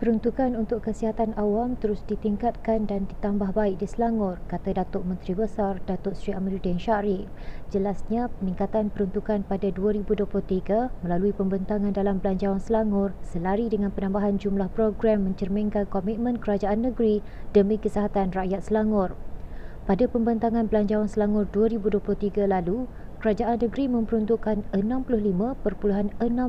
Peruntukan untuk kesihatan awam terus ditingkatkan dan ditambah baik di Selangor, kata Datuk Menteri Besar Datuk Seri Amiruddin Syarif. Jelasnya, peningkatan peruntukan pada 2023 melalui pembentangan dalam Belanjawan Selangor selari dengan penambahan jumlah program mencerminkan komitmen kerajaan negeri demi kesihatan rakyat Selangor. Pada pembentangan Belanjawan Selangor 2023 lalu, kerajaan negeri memperuntukkan 65.6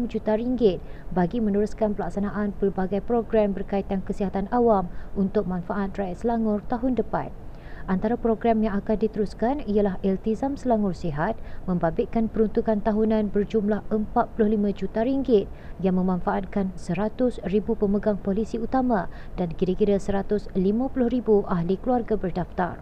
juta ringgit bagi meneruskan pelaksanaan pelbagai program berkaitan kesihatan awam untuk manfaat rakyat Selangor tahun depan. Antara program yang akan diteruskan ialah Iltizam Selangor Sihat membabitkan peruntukan tahunan berjumlah 45 juta ringgit yang memanfaatkan 100 ribu pemegang polisi utama dan kira-kira 150 ribu ahli keluarga berdaftar.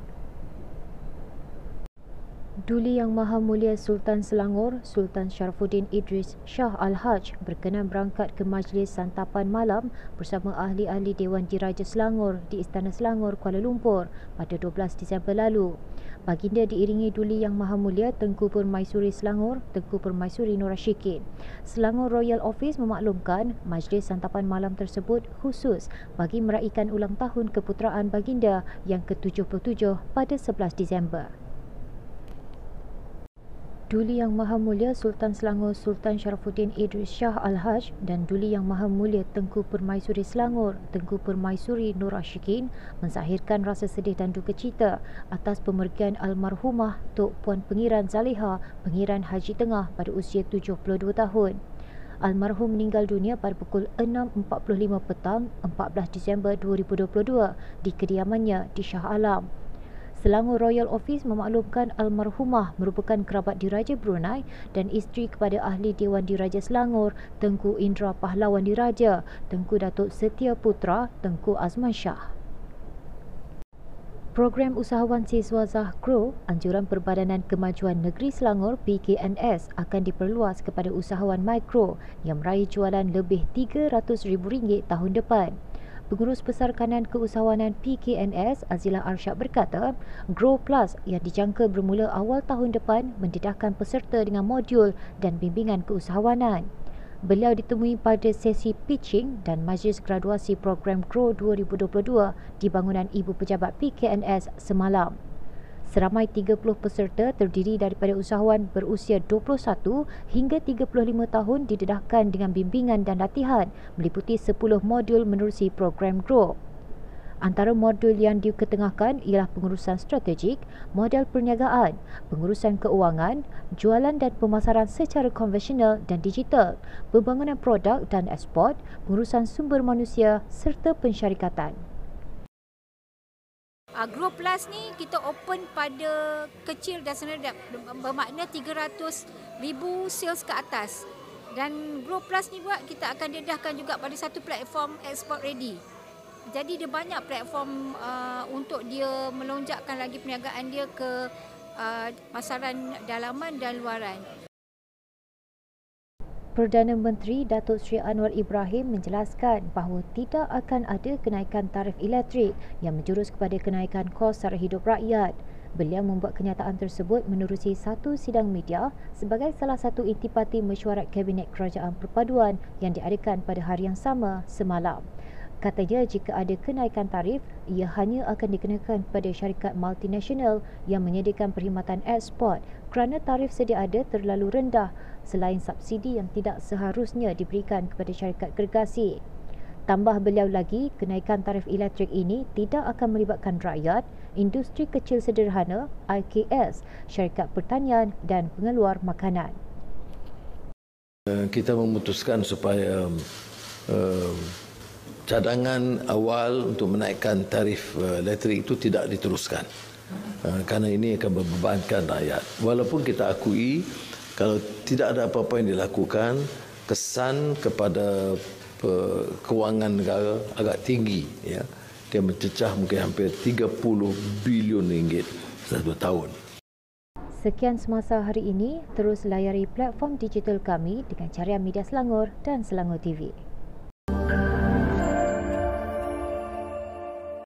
Duli Yang Maha Mulia Sultan Selangor, Sultan Syarafuddin Idris Shah Al-Haj berkenan berangkat ke majlis santapan malam bersama ahli-ahli Dewan Diraja Selangor di Istana Selangor, Kuala Lumpur pada 12 Disember lalu. Baginda diiringi Duli Yang Maha Mulia Tengku Permaisuri Selangor, Tengku Permaisuri Nur Ashikin. Selangor Royal Office memaklumkan majlis santapan malam tersebut khusus bagi meraihkan ulang tahun keputeraan baginda yang ke-77 pada 11 Disember. Duli Yang Maha Mulia Sultan Selangor Sultan Syarafuddin Idris Shah Al-Haj dan Duli Yang Maha Mulia Tengku Permaisuri Selangor Tengku Permaisuri Nur Ashikin mensahirkan rasa sedih dan duka cita atas pemergian almarhumah Tok Puan Pengiran Zaliha Pengiran Haji Tengah pada usia 72 tahun. Almarhum meninggal dunia pada pukul 6.45 petang 14 Disember 2022 di kediamannya di Shah Alam. Selangor Royal Office memaklumkan almarhumah merupakan kerabat diraja Brunei dan isteri kepada ahli Dewan Diraja Selangor Tengku Indra Pahlawan Diraja, Tengku Datuk Setia Putra, Tengku Azman Shah. Program Usahawan Siswa Zahkro, Anjuran Perbadanan Kemajuan Negeri Selangor PKNS akan diperluas kepada usahawan mikro yang meraih jualan lebih RM300,000 tahun depan. Pengurus Besar Kanan Keusahawanan PKNS Azila Arsyad berkata, Grow Plus yang dijangka bermula awal tahun depan mendedahkan peserta dengan modul dan bimbingan keusahawanan. Beliau ditemui pada sesi pitching dan majlis graduasi program Grow 2022 di bangunan Ibu Pejabat PKNS semalam. Seramai 30 peserta terdiri daripada usahawan berusia 21 hingga 35 tahun didedahkan dengan bimbingan dan latihan meliputi 10 modul menerusi program GROW. Antara modul yang diketengahkan ialah pengurusan strategik, modal perniagaan, pengurusan keuangan, jualan dan pemasaran secara konvensional dan digital, pembangunan produk dan ekspor, pengurusan sumber manusia serta pensyarikatan. Uh, Grow Plus ni kita open pada kecil dan sederhana bermakna 300 ribu sales ke atas. Dan Grow Plus ni buat kita akan dedahkan juga pada satu platform export ready. Jadi dia banyak platform uh, untuk dia melonjakkan lagi perniagaan dia ke uh, pasaran dalaman dan luaran. Perdana Menteri Datuk Seri Anwar Ibrahim menjelaskan bahawa tidak akan ada kenaikan tarif elektrik yang menjurus kepada kenaikan kos sara hidup rakyat. Beliau membuat kenyataan tersebut menerusi satu sidang media sebagai salah satu intipati mesyuarat Kabinet Kerajaan Perpaduan yang diadakan pada hari yang sama semalam. Katanya jika ada kenaikan tarif, ia hanya akan dikenakan kepada syarikat multinasional yang menyediakan perkhidmatan ekspor kerana tarif sedia ada terlalu rendah selain subsidi yang tidak seharusnya diberikan kepada syarikat gergasi. Tambah beliau lagi, kenaikan tarif elektrik ini tidak akan melibatkan rakyat, industri kecil sederhana, IKS, syarikat pertanian dan pengeluar makanan. Kita memutuskan supaya uh, cadangan awal untuk menaikkan tarif uh, elektrik itu tidak diteruskan. Uh, kerana ini akan membebankan rakyat. Walaupun kita akui kalau tidak ada apa-apa yang dilakukan, kesan kepada uh, kewangan negara agak tinggi. Ya. Dia mencecah mungkin hampir 30 bilion ringgit dua tahun. Sekian semasa hari ini, terus layari platform digital kami dengan carian media Selangor dan Selangor TV.